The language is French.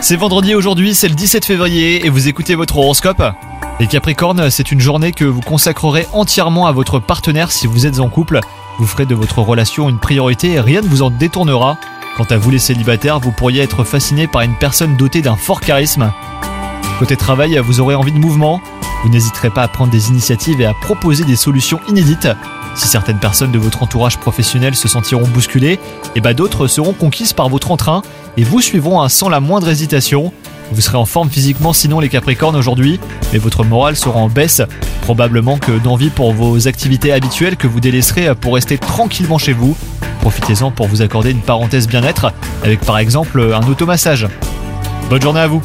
C'est vendredi aujourd'hui, c'est le 17 février et vous écoutez votre horoscope. Les Capricornes, c'est une journée que vous consacrerez entièrement à votre partenaire si vous êtes en couple. Vous ferez de votre relation une priorité et rien ne vous en détournera. Quant à vous les célibataires, vous pourriez être fasciné par une personne dotée d'un fort charisme. Côté travail, vous aurez envie de mouvement. Vous n'hésiterez pas à prendre des initiatives et à proposer des solutions inédites. Si certaines personnes de votre entourage professionnel se sentiront bousculées, et bah d'autres seront conquises par votre entrain et vous suivront sans la moindre hésitation. Vous serez en forme physiquement sinon les Capricornes aujourd'hui, mais votre morale sera en baisse, probablement que d'envie pour vos activités habituelles que vous délaisserez pour rester tranquillement chez vous. Profitez-en pour vous accorder une parenthèse bien-être avec par exemple un automassage. Bonne journée à vous